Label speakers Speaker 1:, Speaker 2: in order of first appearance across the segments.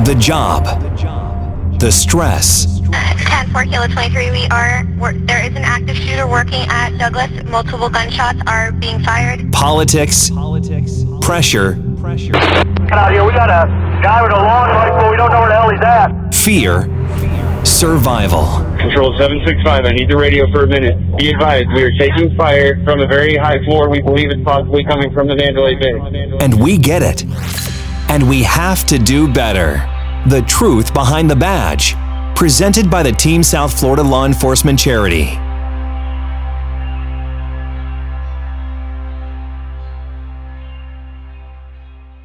Speaker 1: The job. The stress.
Speaker 2: 10 4 Kilo 23, we are, there is an active shooter working at Douglas. Multiple gunshots are being fired.
Speaker 1: Politics. Politics Pressure.
Speaker 3: Get out here. We got a guy with a long rifle. We don't know where the hell he's at.
Speaker 1: Fear. Survival.
Speaker 4: Control 765, I need the radio for a minute. Be advised, we are taking fire from a very high floor. We believe it's possibly coming from the Mandalay Bay.
Speaker 1: And we get it. And we have to do better. The truth behind the badge. Presented by the Team South Florida Law Enforcement Charity.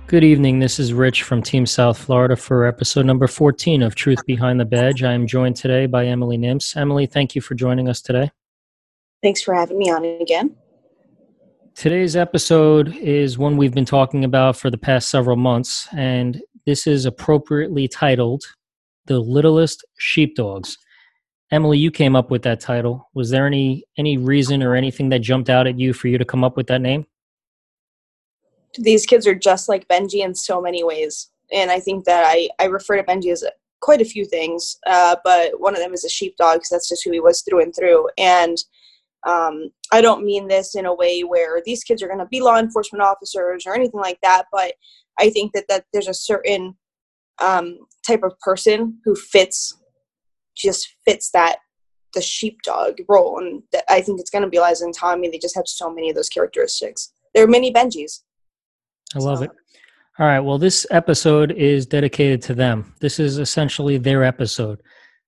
Speaker 5: Good evening. This is Rich from Team South Florida for episode number 14 of Truth Behind the Badge. I am joined today by Emily Nimps. Emily, thank you for joining us today.
Speaker 6: Thanks for having me on again.
Speaker 5: Today's episode is one we've been talking about for the past several months, and this is appropriately titled The Littlest Sheepdogs. Emily, you came up with that title. Was there any any reason or anything that jumped out at you for you to come up with that name?
Speaker 6: These kids are just like Benji in so many ways. And I think that I, I refer to Benji as quite a few things, uh, but one of them is a sheepdog because that's just who he was through and through. And um, I don't mean this in a way where these kids are going to be law enforcement officers or anything like that, but I think that, that there's a certain um, type of person who fits, just fits that the sheepdog role. And that I think it's going to be Liza and Tommy. They just have so many of those characteristics. They're mini Benjis.
Speaker 5: I love it. All right. Well, this episode is dedicated to them. This is essentially their episode.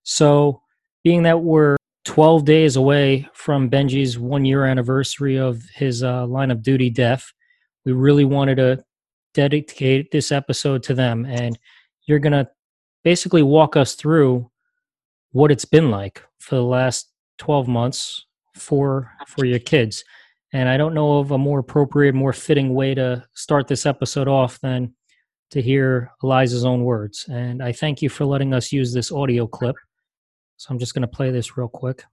Speaker 5: So, being that we're 12 days away from Benji's one year anniversary of his uh, line of duty death, we really wanted to dedicate this episode to them. And you're going to basically walk us through what it's been like for the last 12 months for for your kids. And I don't know of a more appropriate, more fitting way to start this episode off than to hear Eliza's own words. And I thank you for letting us use this audio clip. So I'm just going to play this real quick.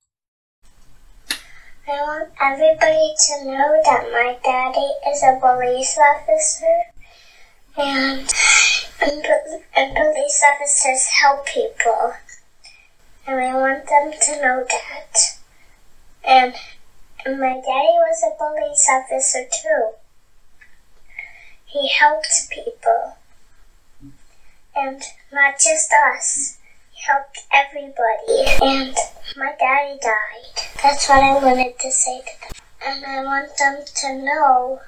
Speaker 7: I want everybody to know that my daddy is a police officer and, and, and police officers help people. And I want them to know that. And and my daddy was a police officer too. He helped people. And not just us. He helped everybody. And my daddy died. That's what I wanted to say to them. And I want them to know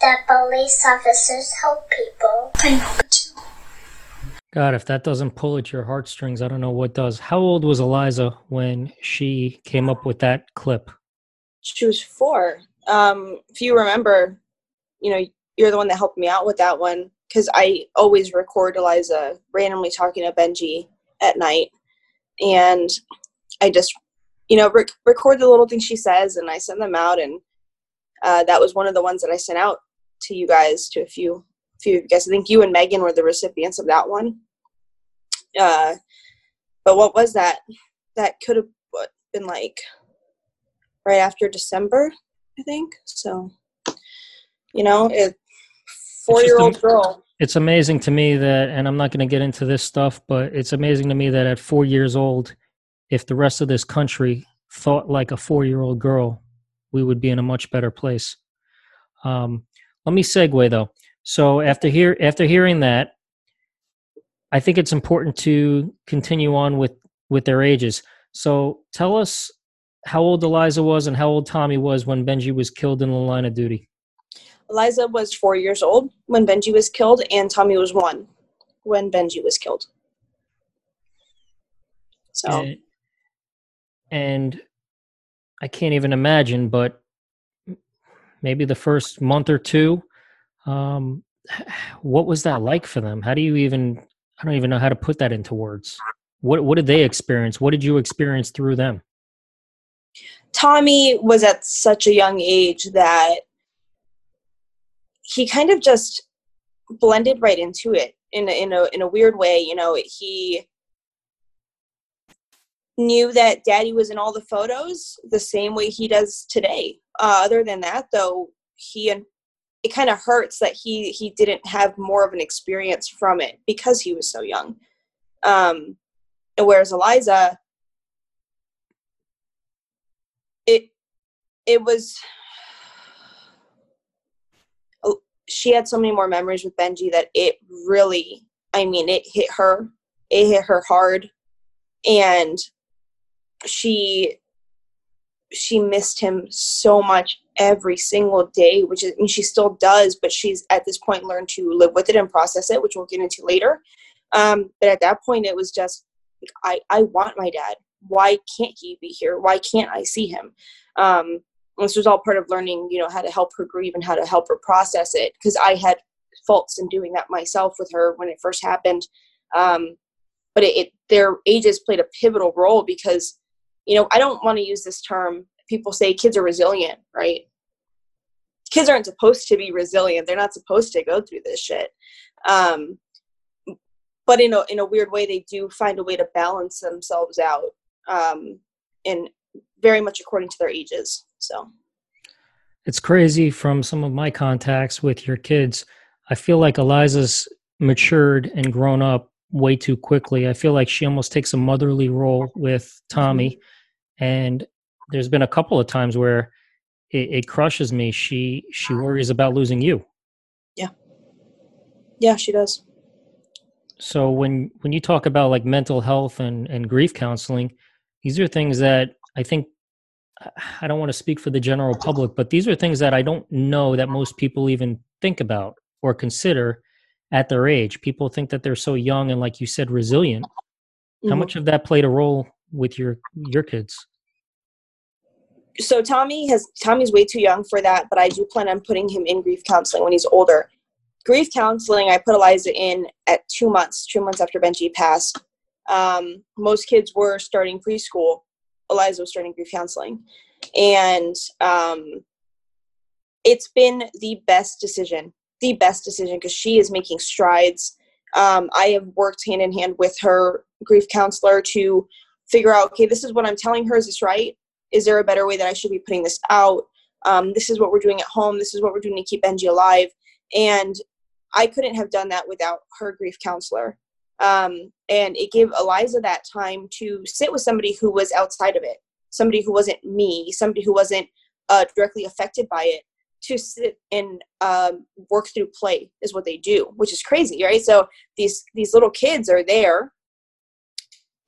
Speaker 7: that police officers help people. I know too.
Speaker 5: God, if that doesn't pull at your heartstrings, I don't know what does. How old was Eliza when she came up with that clip?
Speaker 6: She was four. Um, if you remember, you know, you're the one that helped me out with that one because I always record Eliza randomly talking to Benji at night. And I just, you know, rec- record the little things she says and I send them out. And uh, that was one of the ones that I sent out to you guys, to a few few of you guys. I think you and Megan were the recipients of that one. Uh, but what was that? That could have been like right after December, I think. So, you know, it four year old girl.
Speaker 5: It's amazing to me that, and I'm not going to get into this stuff, but it's amazing to me that at four years old, if the rest of this country thought like a four year old girl, we would be in a much better place. Um, let me segue though. So after hear after hearing that, I think it's important to continue on with with their ages. So tell us how old Eliza was and how old Tommy was when Benji was killed in the line of duty.
Speaker 6: Eliza was four years old when Benji was killed, and Tommy was one when Benji was killed. So,
Speaker 5: and, and I can't even imagine, but maybe the first month or two, um, what was that like for them? How do you even? I don't even know how to put that into words. What What did they experience? What did you experience through them?
Speaker 6: Tommy was at such a young age that he kind of just blended right into it in a, in a in a weird way. You know, he knew that Daddy was in all the photos the same way he does today. Uh, other than that, though, he and it kind of hurts that he he didn't have more of an experience from it because he was so young. Um, whereas Eliza, it it was she had so many more memories with Benji that it really, I mean, it hit her. It hit her hard, and she she missed him so much every single day, which is, I mean, she still does, but she's at this point learned to live with it and process it, which we'll get into later. Um, but at that point, it was just, I, I want my dad. Why can't he be here? Why can't I see him? Um, this was all part of learning, you know, how to help her grieve and how to help her process it. Because I had faults in doing that myself with her when it first happened. Um, but it, it, their ages played a pivotal role because, you know, I don't want to use this term. People say kids are resilient, right? Kids aren't supposed to be resilient. They're not supposed to go through this shit. Um, but in a in a weird way, they do find a way to balance themselves out, um, very much according to their ages. So
Speaker 5: it's crazy from some of my contacts with your kids. I feel like Eliza's matured and grown up way too quickly. I feel like she almost takes a motherly role with Tommy. And there's been a couple of times where it, it crushes me. She she worries about losing you.
Speaker 6: Yeah. Yeah, she does.
Speaker 5: So when when you talk about like mental health and, and grief counseling, these are things that I think I don't want to speak for the general public, but these are things that I don't know that most people even think about or consider at their age. People think that they're so young and, like you said, resilient. Mm-hmm. How much of that played a role with your your kids?
Speaker 6: So Tommy has Tommy's way too young for that, but I do plan on putting him in grief counseling when he's older. Grief counseling, I put Eliza in at two months, two months after Benji passed. Um, most kids were starting preschool Eliza was starting grief counseling. And um, it's been the best decision, the best decision because she is making strides. Um, I have worked hand in hand with her grief counselor to figure out okay, this is what I'm telling her. Is this right? Is there a better way that I should be putting this out? Um, this is what we're doing at home. This is what we're doing to keep Benji alive. And I couldn't have done that without her grief counselor. Um, and it gave Eliza that time to sit with somebody who was outside of it, somebody who wasn't me, somebody who wasn't uh, directly affected by it, to sit and um, work through play is what they do, which is crazy, right? So these these little kids are there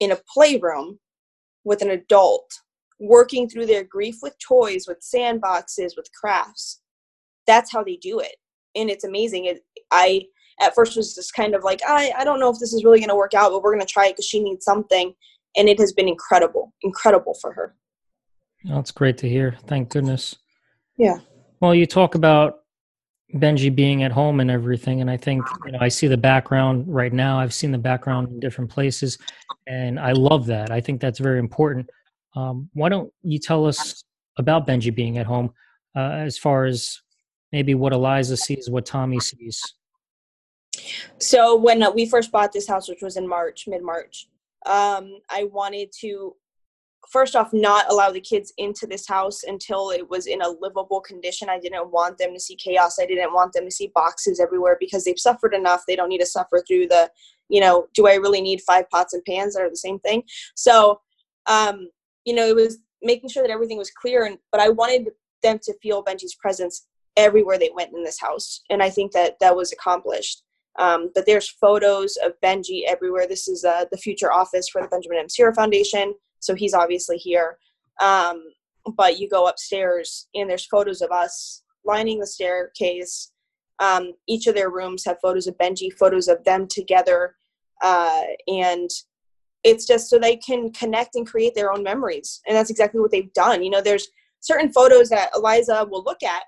Speaker 6: in a playroom with an adult working through their grief with toys, with sandboxes, with crafts. That's how they do it, and it's amazing. It, I at first was just kind of like, I, I don't know if this is really going to work out, but we're going to try it because she needs something. And it has been incredible, incredible for her.
Speaker 5: That's great to hear. Thank goodness.
Speaker 6: Yeah.
Speaker 5: Well, you talk about Benji being at home and everything, and I think you know I see the background right now. I've seen the background in different places, and I love that. I think that's very important. Um, why don't you tell us about Benji being at home, uh, as far as maybe what Eliza sees, what Tommy sees?
Speaker 6: So when uh, we first bought this house, which was in March, mid March, um, I wanted to first off not allow the kids into this house until it was in a livable condition. I didn't want them to see chaos. I didn't want them to see boxes everywhere because they've suffered enough. They don't need to suffer through the, you know, do I really need five pots and pans that are the same thing? So, um, you know, it was making sure that everything was clear and but I wanted them to feel Benji's presence everywhere they went in this house. And I think that that was accomplished. Um, but there's photos of Benji everywhere. This is uh, the future office for the Benjamin M. Sierra Foundation, so he's obviously here. Um, but you go upstairs and there's photos of us lining the staircase. Um, each of their rooms have photos of Benji, photos of them together, uh, and it's just so they can connect and create their own memories. And that's exactly what they've done. You know, there's certain photos that Eliza will look at,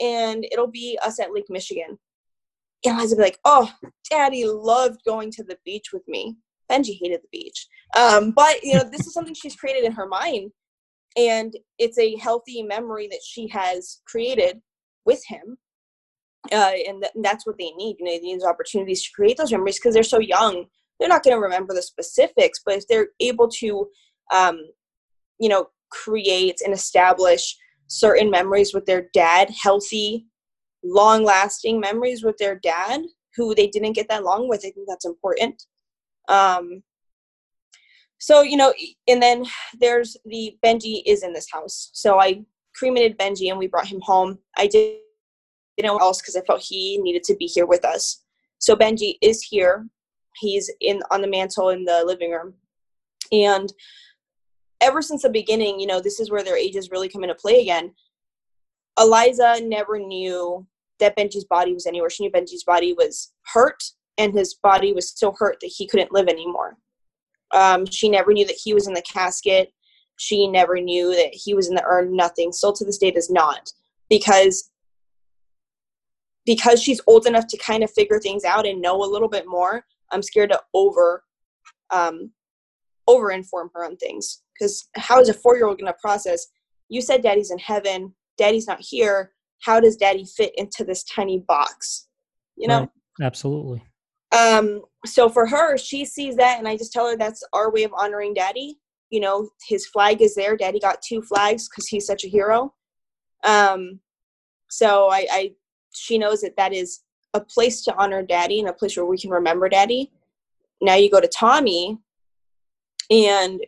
Speaker 6: and it'll be us at Lake Michigan Eliza would be like, "Oh, Daddy loved going to the beach with me." Benji hated the beach, um, but you know, this is something she's created in her mind, and it's a healthy memory that she has created with him, uh, and, th- and, that's what they need. You know, they need opportunities to create those memories because they're so young. They're not going to remember the specifics, but if they're able to, um, you know, create and establish certain memories with their dad, healthy long lasting memories with their dad who they didn't get that long with. I think that's important. Um, so, you know, and then there's the Benji is in this house. So I cremated Benji and we brought him home. I did know else because I felt he needed to be here with us. So Benji is here. He's in on the mantle in the living room. And ever since the beginning, you know, this is where their ages really come into play again. Eliza never knew that Benji's body was anywhere. She knew Benji's body was hurt and his body was so hurt that he couldn't live anymore. Um, she never knew that he was in the casket. She never knew that he was in the urn. Nothing. Still to this day does not, because because she's old enough to kind of figure things out and know a little bit more. I'm scared to over um, over inform her on things because how is a four year old going to process? You said daddy's in heaven. Daddy's not here. How does daddy fit into this tiny box? You know.
Speaker 5: Right. Absolutely.
Speaker 6: Um, so for her, she sees that, and I just tell her that's our way of honoring daddy. You know, his flag is there. Daddy got two flags because he's such a hero. Um, so I, I, she knows that that is a place to honor daddy and a place where we can remember daddy. Now you go to Tommy, and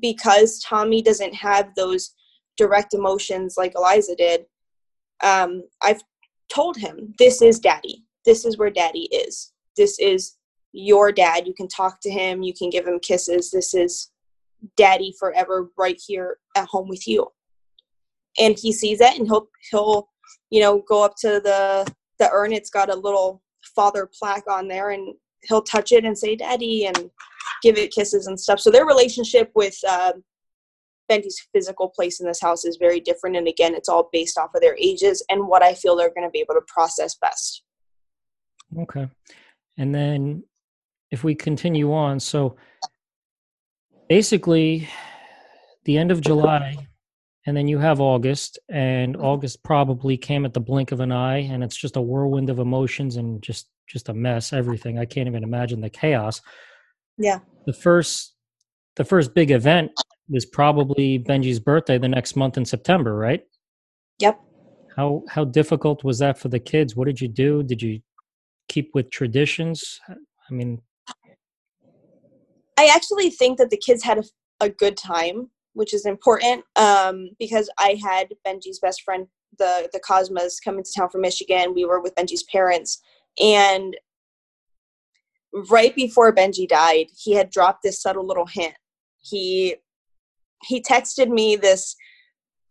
Speaker 6: because Tommy doesn't have those direct emotions like Eliza did, um, I've told him this is daddy. This is where daddy is this is your dad. You can talk to him, you can give him kisses. This is daddy forever right here at home with you. And he sees that and he'll he'll, you know, go up to the the urn. It's got a little father plaque on there and he'll touch it and say daddy and give it kisses and stuff. So their relationship with uh, Benji's physical place in this house is very different. And again, it's all based off of their ages and what I feel they're going to be able to process best.
Speaker 5: Okay. And then if we continue on, so basically the end of July, and then you have August, and mm-hmm. August probably came at the blink of an eye, and it's just a whirlwind of emotions and just just a mess, everything. I can't even imagine the chaos.
Speaker 6: Yeah.
Speaker 5: The first the first big event was probably Benji's birthday the next month in September, right?
Speaker 6: Yep.
Speaker 5: How how difficult was that for the kids? What did you do? Did you keep with traditions? I mean,
Speaker 6: I actually think that the kids had a, a good time, which is important um, because I had Benji's best friend, the the Cosmas, come into town from Michigan. We were with Benji's parents, and right before Benji died, he had dropped this subtle little hint. He he texted me this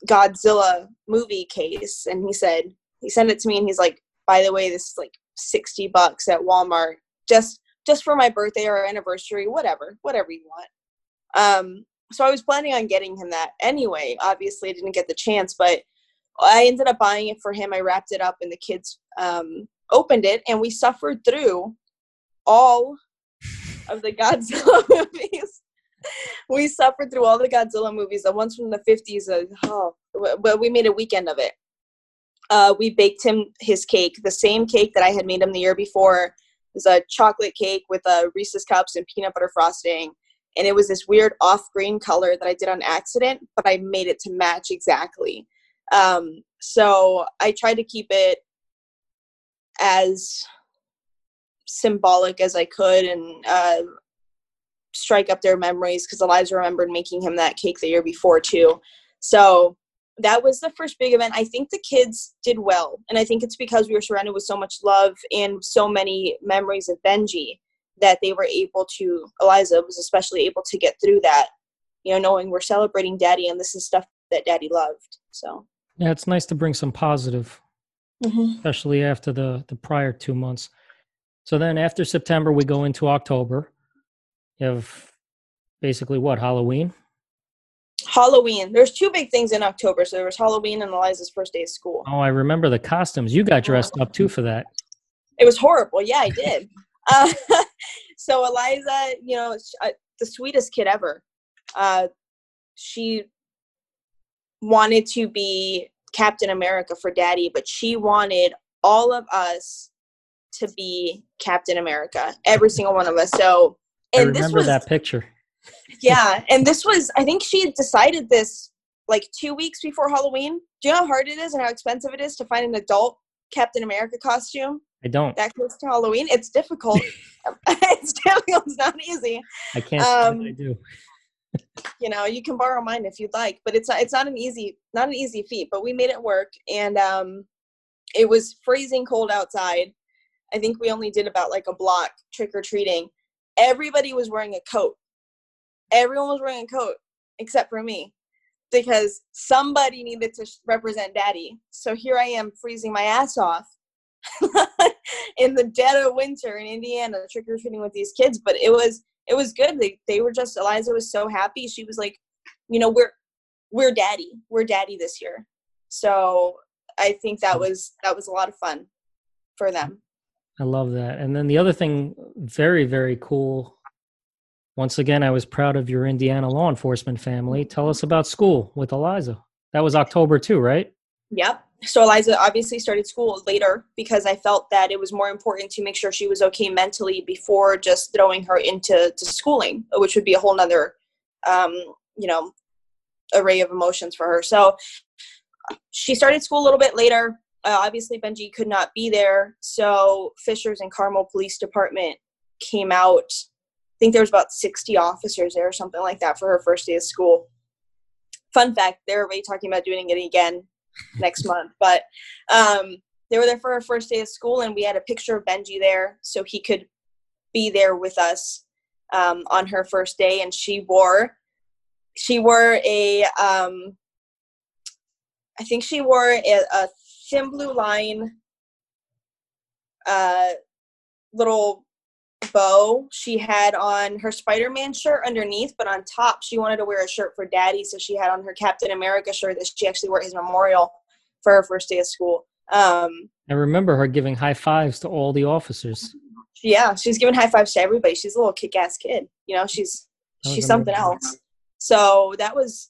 Speaker 6: Godzilla movie case, and he said he sent it to me, and he's like, "By the way, this is like 60 bucks at Walmart just just for my birthday or anniversary, whatever, whatever you want. Um, so I was planning on getting him that anyway. Obviously, I didn't get the chance, but I ended up buying it for him. I wrapped it up, and the kids um, opened it, and we suffered through all of the Godzilla movies. We suffered through all the Godzilla movies, the ones from the 50s. Uh, oh, well, we made a weekend of it uh, we baked him his cake, the same cake that I had made him the year before. It was a chocolate cake with uh, Reese's cups and peanut butter frosting. And it was this weird off green color that I did on accident, but I made it to match exactly. Um, so I tried to keep it as symbolic as I could and uh, strike up their memories because Eliza remembered making him that cake the year before too. So that was the first big event. I think the kids did well. And I think it's because we were surrounded with so much love and so many memories of Benji that they were able to, Eliza was especially able to get through that, you know, knowing we're celebrating daddy and this is stuff that daddy loved. So,
Speaker 5: yeah, it's nice to bring some positive, mm-hmm. especially after the, the prior two months. So then after September, we go into October. Have basically what, Halloween?
Speaker 6: Halloween. There's two big things in October. So there was Halloween and Eliza's first day of school.
Speaker 5: Oh, I remember the costumes. You got dressed up too for that.
Speaker 6: It was horrible. Yeah, I did. uh, so Eliza, you know, uh, the sweetest kid ever. Uh, she wanted to be Captain America for Daddy, but she wanted all of us to be Captain America, every single one of us. So,
Speaker 5: and I remember this was, that picture
Speaker 6: yeah, and this was I think she had decided this like two weeks before Halloween. Do you know how hard it is and how expensive it is to find an adult Captain America costume
Speaker 5: I don't.
Speaker 6: that close to Halloween. It's difficult. it's difficult. It's not easy.
Speaker 5: I can't
Speaker 6: um,
Speaker 5: I do.
Speaker 6: You know, you can borrow mine if you'd like, but it's not. It's not an easy, not an easy feat. But we made it work, and um, it was freezing cold outside. I think we only did about like a block trick or treating. Everybody was wearing a coat. Everyone was wearing a coat except for me because somebody needed to represent daddy. So here I am freezing my ass off in the dead of winter in Indiana trick or treating with these kids, but it was it was good. They they were just Eliza was so happy. She was like, you know, we're we're daddy. We're daddy this year. So I think that was that was a lot of fun for them.
Speaker 5: I love that. And then the other thing, very, very cool. Once again, I was proud of your Indiana law enforcement family. Tell us about school with Eliza. That was October too, right?
Speaker 6: Yep. So Eliza obviously started school later because I felt that it was more important to make sure she was okay mentally before just throwing her into to schooling, which would be a whole nother, um, you know, array of emotions for her. So she started school a little bit later. Uh, obviously, Benji could not be there, so Fishers and Carmel Police Department came out. I think there was about 60 officers there or something like that for her first day of school. Fun fact, they're already talking about doing it again next month, but um, they were there for her first day of school, and we had a picture of Benji there so he could be there with us um, on her first day, and she wore she wore a um, I think she wore a, a thin blue line uh, little bow she had on her Spider-Man shirt underneath, but on top she wanted to wear a shirt for daddy, so she had on her Captain America shirt that she actually wore at his memorial for her first day of school. Um,
Speaker 5: I remember her giving high fives to all the officers.
Speaker 6: yeah, she's giving high fives to everybody. She's a little kick-ass kid. You know, she's she's something else. So that was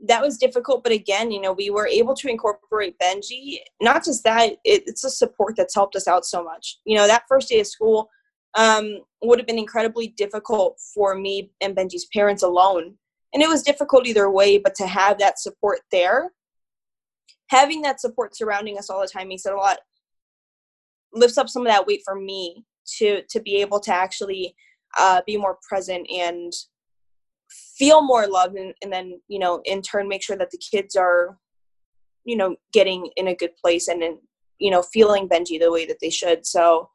Speaker 6: that was difficult, but again, you know, we were able to incorporate Benji. Not just that, it, it's a support that's helped us out so much. You know, that first day of school um, would have been incredibly difficult for me and Benji's parents alone, and it was difficult either way. But to have that support there, having that support surrounding us all the time makes it a lot lifts up some of that weight for me to to be able to actually uh, be more present and feel more love and, and then you know in turn make sure that the kids are you know getting in a good place and then you know feeling benji the way that they should so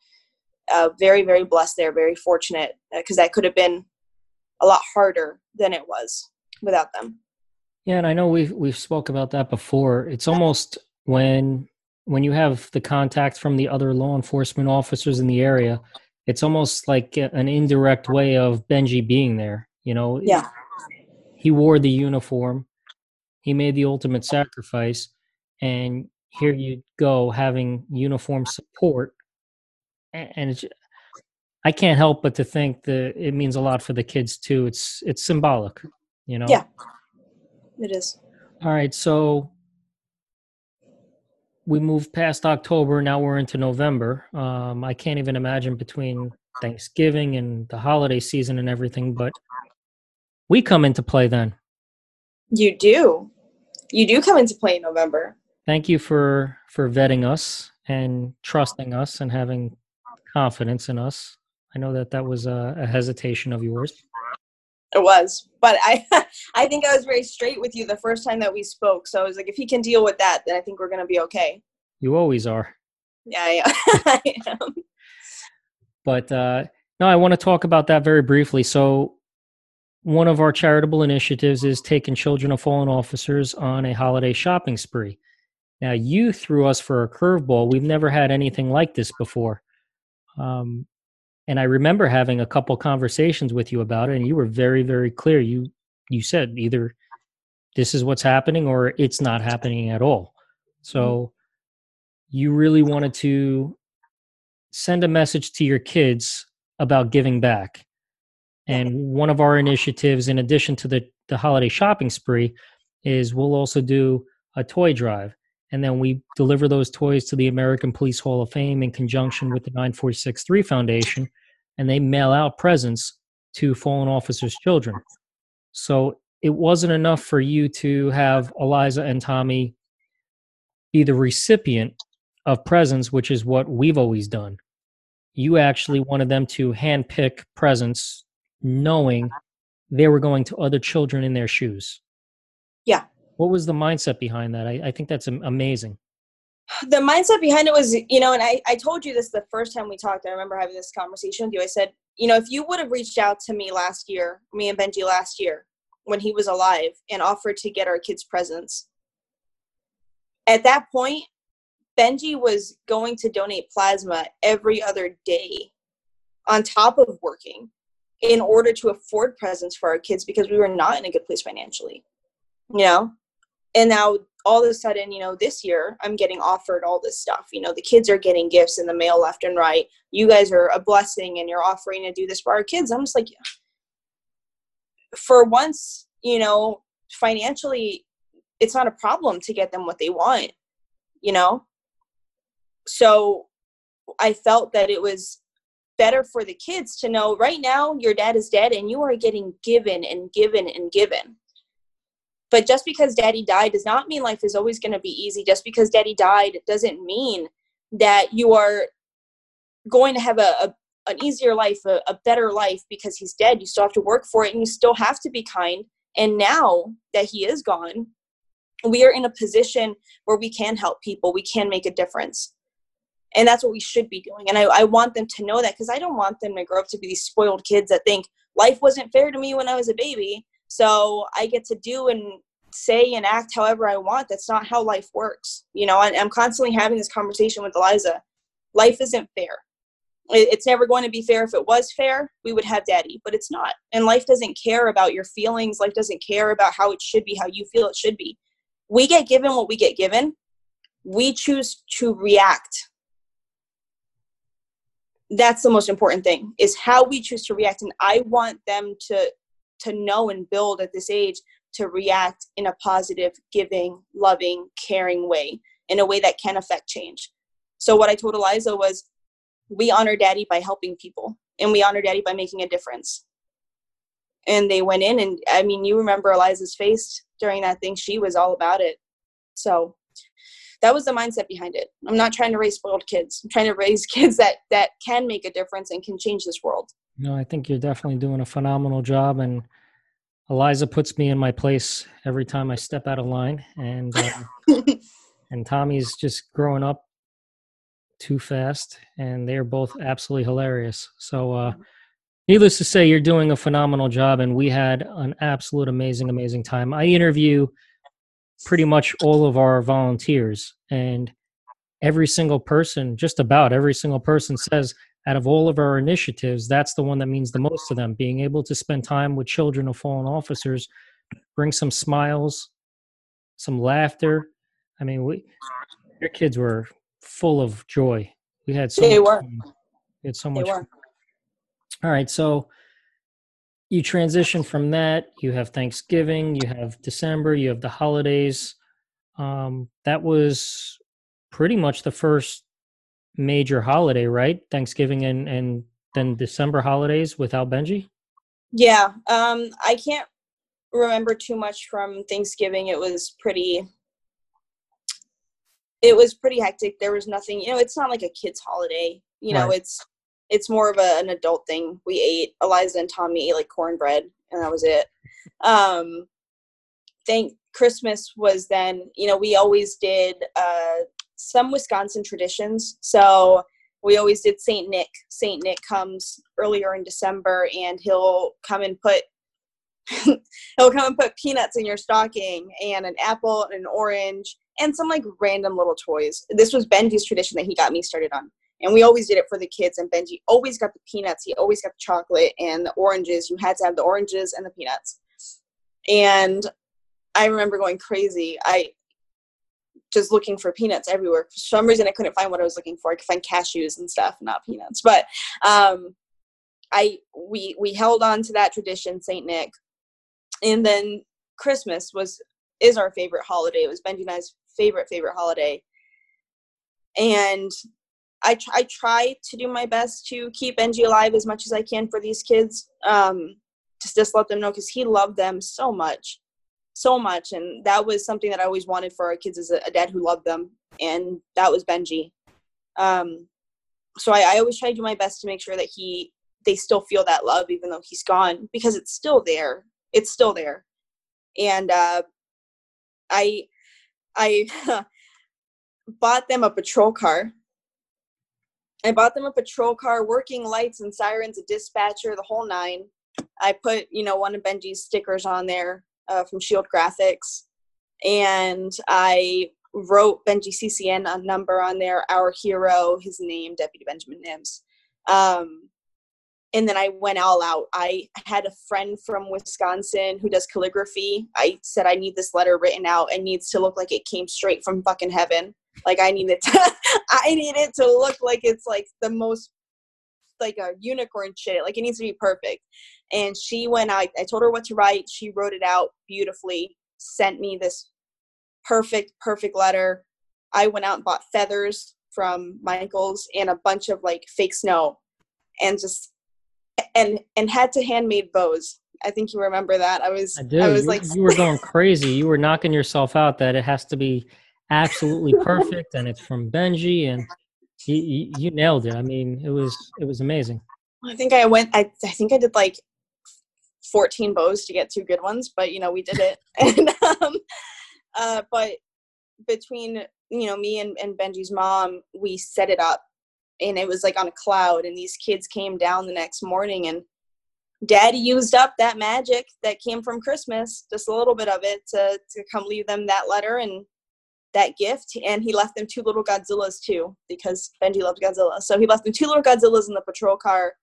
Speaker 6: uh, very very blessed there very fortunate because that could have been a lot harder than it was without them
Speaker 5: Yeah, and I know we've we've spoke about that before. It's almost when when you have the contact from the other law enforcement officers in the area, it's almost like an indirect way of Benji being there. You know,
Speaker 6: yeah
Speaker 5: he wore the uniform, he made the ultimate sacrifice, and here you go having uniform support, and it's, I can't help but to think that it means a lot for the kids too. It's it's symbolic, you know.
Speaker 6: Yeah. it is
Speaker 5: All right, so we moved past October. Now we're into November. Um, I can't even imagine between Thanksgiving and the holiday season and everything, but we come into play then.
Speaker 6: you do you do come into play in november
Speaker 5: Thank you for for vetting us and trusting us and having confidence in us. I know that that was a, a hesitation of yours.
Speaker 6: It was, but I I think I was very straight with you the first time that we spoke. So I was like, if he can deal with that, then I think we're gonna be okay.
Speaker 5: You always are.
Speaker 6: Yeah, yeah, I am.
Speaker 5: But uh, no, I want to talk about that very briefly. So, one of our charitable initiatives is taking children of fallen officers on a holiday shopping spree. Now, you threw us for a curveball. We've never had anything like this before. Um, and I remember having a couple conversations with you about it, and you were very, very clear. You you said either this is what's happening or it's not happening at all. So, you really wanted to send a message to your kids about giving back. And one of our initiatives, in addition to the, the holiday shopping spree, is we'll also do a toy drive. And then we deliver those toys to the American Police Hall of Fame in conjunction with the 9463 Foundation, and they mail out presents to fallen officers' children. So it wasn't enough for you to have Eliza and Tommy be the recipient of presents, which is what we've always done. You actually wanted them to handpick presents, knowing they were going to other children in their shoes.
Speaker 6: Yeah.
Speaker 5: What was the mindset behind that? I, I think that's amazing.
Speaker 6: the mindset behind it was you know and I, I told you this the first time we talked i remember having this conversation with you i said you know if you would have reached out to me last year me and benji last year when he was alive and offered to get our kids presents at that point benji was going to donate plasma every other day on top of working in order to afford presents for our kids because we were not in a good place financially you know and now all of a sudden, you know, this year I'm getting offered all this stuff. You know, the kids are getting gifts in the mail left and right. You guys are a blessing and you're offering to do this for our kids. I'm just like, for once, you know, financially, it's not a problem to get them what they want, you know? So I felt that it was better for the kids to know right now your dad is dead and you are getting given and given and given but just because daddy died does not mean life is always going to be easy. Just because daddy died doesn't mean that you are going to have a, a an easier life, a, a better life because he's dead. You still have to work for it and you still have to be kind. And now that he is gone, we are in a position where we can help people, we can make a difference. And that's what we should be doing. And I, I want them to know that because I don't want them to grow up to be these spoiled kids that think life wasn't fair to me when I was a baby so I get to do and say and act however I want. That's not how life works. You know, and I'm constantly having this conversation with Eliza. Life isn't fair. It's never going to be fair. If it was fair, we would have daddy, but it's not. And life doesn't care about your feelings. Life doesn't care about how it should be, how you feel it should be. We get given what we get given. We choose to react. That's the most important thing is how we choose to react. And I want them to to know and build at this age to react in a positive, giving, loving, caring way, in a way that can affect change. So, what I told Eliza was, we honor daddy by helping people, and we honor daddy by making a difference. And they went in, and I mean, you remember Eliza's face during that thing. She was all about it. So, that was the mindset behind it. I'm not trying to raise spoiled kids. I'm trying to raise kids that that can make a difference and can change this world.
Speaker 5: No, I think you're definitely doing a phenomenal job, and Eliza puts me in my place every time I step out of line, and uh, and Tommy's just growing up too fast, and they're both absolutely hilarious. So, uh, needless to say, you're doing a phenomenal job, and we had an absolute amazing, amazing time. I interview pretty much all of our volunteers, and every single person, just about every single person, says out of all of our initiatives, that's the one that means the most to them. Being able to spend time with children of fallen officers, bring some smiles, some laughter. I mean, we your kids were full of joy. We had so
Speaker 6: They
Speaker 5: much
Speaker 6: were.
Speaker 5: fun. We had so
Speaker 6: They
Speaker 5: much.
Speaker 6: were.
Speaker 5: fun. All right, so you transition from that. You have Thanksgiving. You have December. You have the holidays. Um, that was pretty much the first major holiday, right? Thanksgiving and and then December holidays without Benji.
Speaker 6: Yeah, um, I can't remember too much from Thanksgiving. It was pretty. It was pretty hectic. There was nothing, you know. It's not like a kids' holiday. You know,
Speaker 5: Right.
Speaker 6: it's it's more of a, an adult thing. We ate Eliza and Tommy ate like cornbread, and that was it. Um, thank Christmas was then. You know, we always did uh, some Wisconsin traditions. So we always did Saint Nick. Saint Nick comes earlier in December, and he'll come and put he'll come and put peanuts in your stocking, and an apple, and an orange, and some like random little toys. This was Benji's tradition that he got me started on, and we always did it for the kids. And Benji always got the peanuts. He always got the chocolate and the oranges. You had to have the oranges and the peanuts. And I remember going crazy. I just looking for peanuts everywhere. For some reason, I couldn't find what I was looking for. I could find cashews and stuff, not peanuts. But um, I we we held on to that tradition, Saint Nick, and then Christmas was is our favorite holiday. It was Benji and I's favorite favorite holiday, and I tr- I try to do my best to keep Benji alive as much as I can for these kids. Um, just just let them know because he loved them so much so much and that was something that i always wanted for our kids as a, a dad who loved them and that was benji um, so I, I always try to do my best to make sure that he they still feel that love even though he's gone because it's still there it's still there and uh, i i bought them a patrol car i bought them a patrol car working lights and sirens a dispatcher the whole nine i put you know one of benji's stickers on there uh, from shield graphics and i wrote benji ccn a number on there our hero his name deputy benjamin nims um, and then I went all out. I had a friend from Wisconsin who does calligraphy. I said I need this letter written out. It needs to look like it came straight from fucking heaven. Like I need it to, I need it to look like it's like the most like a unicorn shit. Like it needs to be perfect. And she went out. I told her what to write. She wrote it out beautifully. Sent me this perfect, perfect letter. I went out and bought feathers from Michaels and a bunch of like fake snow, and just and and had to handmade bows. I think you remember that. I was
Speaker 5: I, do.
Speaker 6: I was
Speaker 5: you,
Speaker 6: like
Speaker 5: you were going crazy. You were knocking yourself out that it has to be absolutely perfect and it's from Benji and you, you, nailed it. I mean, it was it was amazing.
Speaker 6: I think I went I I think I did like 14 bows to get two good ones, but you know, we did it. and um uh but between you know me and, and Benji's mom, we set it up and it was like on a cloud and these kids came down the next morning and daddy used up that magic that came from christmas just a little bit of it to, to come leave them that letter and that gift and he left them two little godzillas too because benji loved godzilla so he left them two little godzillas in the patrol car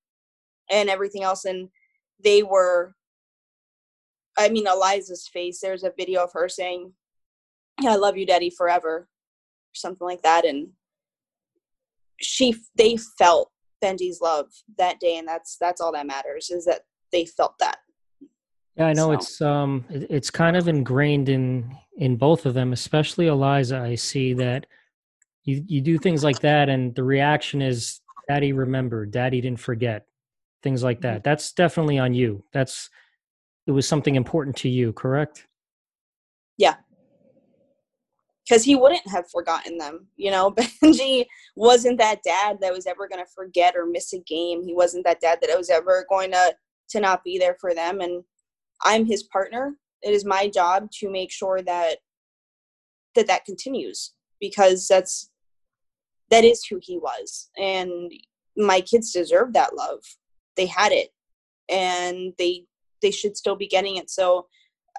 Speaker 6: and everything else and they were i mean eliza's face there's a video of her saying i love you daddy forever or something like that and she they felt Benji's love that day, and that's that's all that matters is that they felt that.
Speaker 5: Yeah, I know
Speaker 6: So-
Speaker 5: it's um it's kind of ingrained in in both of them, especially Eliza. I see that you you do things like that, and the reaction is, "Daddy remembered. Daddy didn't forget." Things like
Speaker 6: Mm-hmm.
Speaker 5: that. That's definitely on you. That's it was something important to you, correct? Yeah.
Speaker 6: Because he wouldn't have forgotten them. You know, Benji wasn't that dad that was ever going to forget or miss a game. He wasn't that dad that was ever going to to not be there for them. And I'm his partner. It is my job to make sure that that that continues because that's that is who he was, and my kids deserve that love. They had it, and they they should still be getting it. So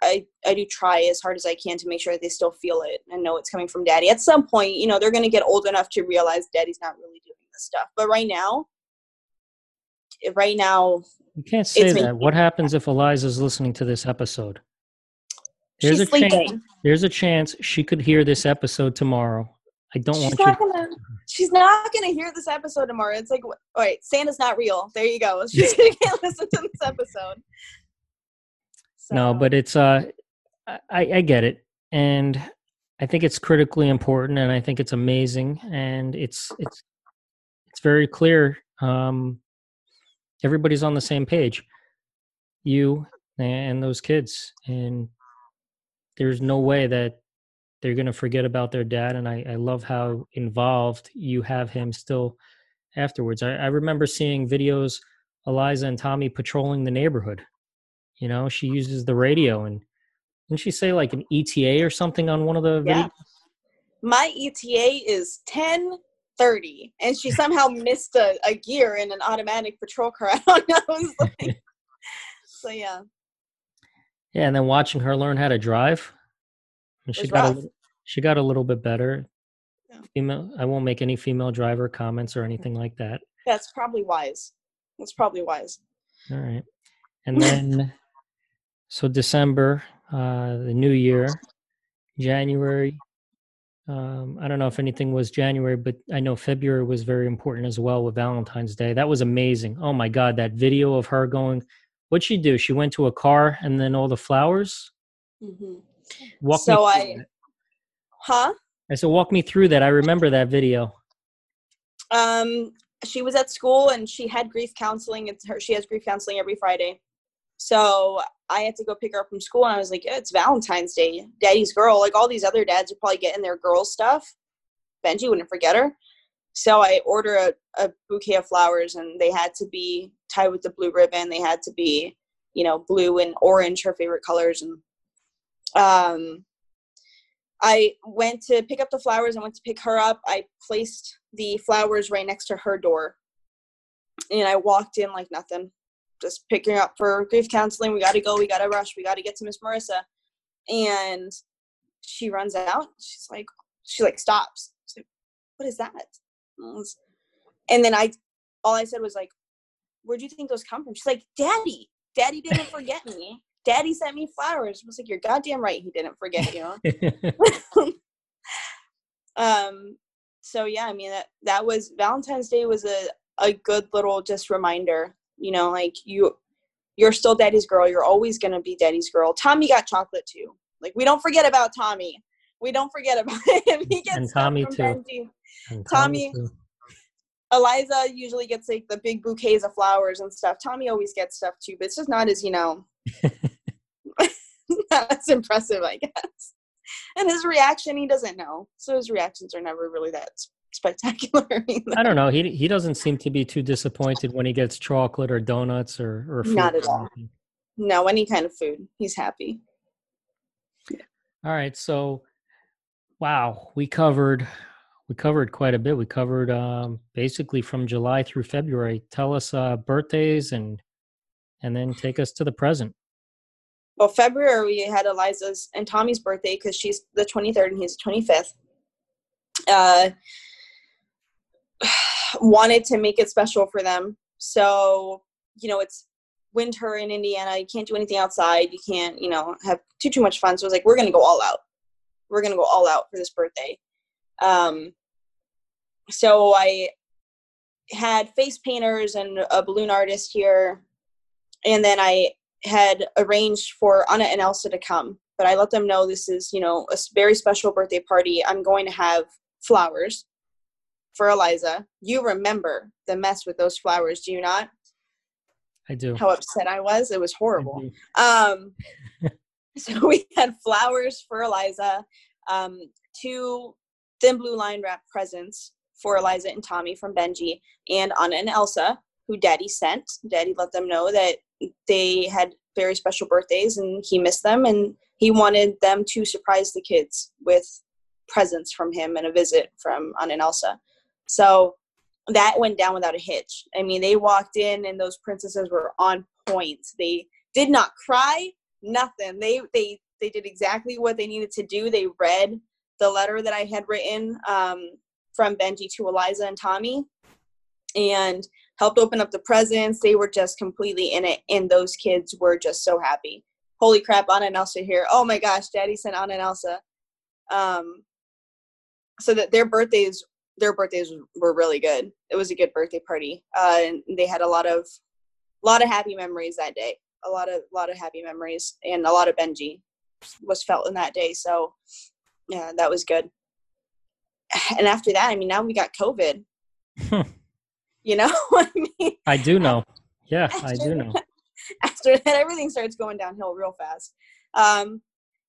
Speaker 6: I, I do try as hard as I can to make sure that they still feel it and know it's coming from daddy. At some point, you know, they're going to get old enough to realize daddy's not really doing this stuff. But right now, right now,
Speaker 5: You can't say that. What happens if Eliza's listening to this episode? There's
Speaker 6: she's
Speaker 5: a chance.
Speaker 6: sleeping.
Speaker 5: There's a chance she could hear this episode tomorrow. I don't
Speaker 6: She's
Speaker 5: want you.
Speaker 6: not gonna. She's not gonna hear this episode tomorrow. It's like, all right, Santa's not real. There you go. She's gonna listen to this episode.
Speaker 5: No, but it's uh, I, I get it, and I think it's critically important, and I think it's amazing, and it's it's it's very clear. Um, everybody's on the same page, you and those kids, and there's no way that they're going to forget about their dad. And I, I love how involved you have him still afterwards. I, I remember seeing videos Eliza and Tommy patrolling the neighborhood. You know, she uses the radio and didn't she say like an ETA or something on one of the
Speaker 6: Yeah.
Speaker 5: videos?
Speaker 6: my ETA is ten thirty, and she somehow missed a, a gear in an automatic patrol car. I don't know. Like, so yeah.
Speaker 5: Yeah, and then watching her learn how to drive. And she got a,
Speaker 6: rough.
Speaker 5: she got a little bit better.
Speaker 6: Yeah.
Speaker 5: Female I won't make any female driver comments or anything like that.
Speaker 6: That's probably wise. That's probably wise.
Speaker 5: All right. And then so December, uh the new year, January. Um, I don't know if anything was January, but I know February was very important as well with Valentine's Day. That was amazing. Oh my God, that video of her going, what'd she do? She went to a car and then all the flowers.
Speaker 6: Mm-hmm.
Speaker 5: Walk
Speaker 6: So
Speaker 5: me through
Speaker 6: I-
Speaker 5: that.
Speaker 6: Huh?
Speaker 5: I said, walk me through that. I remember that video.
Speaker 6: Um, she was at school and she had grief counseling. It's her. She has grief counseling every Friday, So I had to go pick her up from school, and I was like, yeah, "It's Valentine's Day, Daddy's girl." Like all these other dads are probably getting their girl stuff. Benji wouldn't forget her. So I order a, a bouquet of flowers, and they had to be tied with the blue ribbon. They had to be, you know, blue and orange, her favorite colors, and um, I went to pick up the flowers. I went to pick her up. I placed the flowers right next to her door, and I walked in like nothing, just picking up for grief counseling. We got to go. We got to rush. We got to get to Miss Marissa, and she runs out. She's like, she like stops. She's like, what is that? And then I, all I said was like, where do you think those come from? She's like, Daddy, Daddy didn't forget me. Daddy sent me flowers. I was like, you're goddamn right. He didn't forget you. um, so yeah, I mean, that, that was Valentine's Day was a, a good little just reminder, you know, like you, you're still daddy's girl. You're always going to be daddy's girl. Tommy got chocolate too. Like we don't forget about Tommy. We don't forget about him. He gets
Speaker 5: and Tommy too.
Speaker 6: And Tommy, Tommy too. Eliza usually gets like the big bouquets of flowers and stuff. Tommy always gets stuff too, but it's just not as you know, not as impressive, I guess. And his reaction, he doesn't know, so his reactions are never really that spectacular.
Speaker 5: Either. I don't know. He he doesn't seem to be too disappointed when he gets chocolate or donuts or or
Speaker 6: food not at all. No, any kind of food, he's happy.
Speaker 5: Yeah. All right, so wow, we covered we covered quite a bit. We covered um, basically from July through February. Tell us uh, birthdays and and then take us to the present.
Speaker 6: Well, February we had Eliza's and Tommy's birthday because she's the 23rd and he's the 25th. Uh, wanted to make it special for them, so you know it's winter in Indiana. You can't do anything outside. You can't you know have too too much fun. So I was like, we're gonna go all out. We're gonna go all out for this birthday. Um, so I had face painters and a balloon artist here, and then I had arranged for Anna and Elsa to come. But I let them know this is, you know, a very special birthday party. I'm going to have flowers for Eliza. You remember the mess with those flowers, do you not?
Speaker 5: I do.
Speaker 6: How upset I was. It was horrible. Um, so we had flowers for Eliza, um, two thin blue line wrap presents for Eliza and Tommy from Benji and Anna and Elsa, who Daddy sent. Daddy let them know that they had very special birthdays and he missed them and he wanted them to surprise the kids with presents from him and a visit from Anna and Elsa. So that went down without a hitch. I mean, they walked in and those princesses were on point. They did not cry, nothing. They they they did exactly what they needed to do. They read the letter that I had written um, from Benji to Eliza and Tommy and helped open up the presents. They were just completely in it, and those kids were just so happy. Holy crap, Anna and Elsa here. Oh my gosh, Daddy sent Anna and Elsa. Um, so that their birthdays their birthdays were really good. It was a good birthday party, uh, and they had a lot of a lot of happy memories that day. A lot of lot of happy memories, and a lot of Benji was felt in that day. So yeah, that was good and after that, I mean, now we got COVID. you know I mean?
Speaker 5: I do know. Yeah, I do know.
Speaker 6: After that, everything starts going downhill real fast. Um,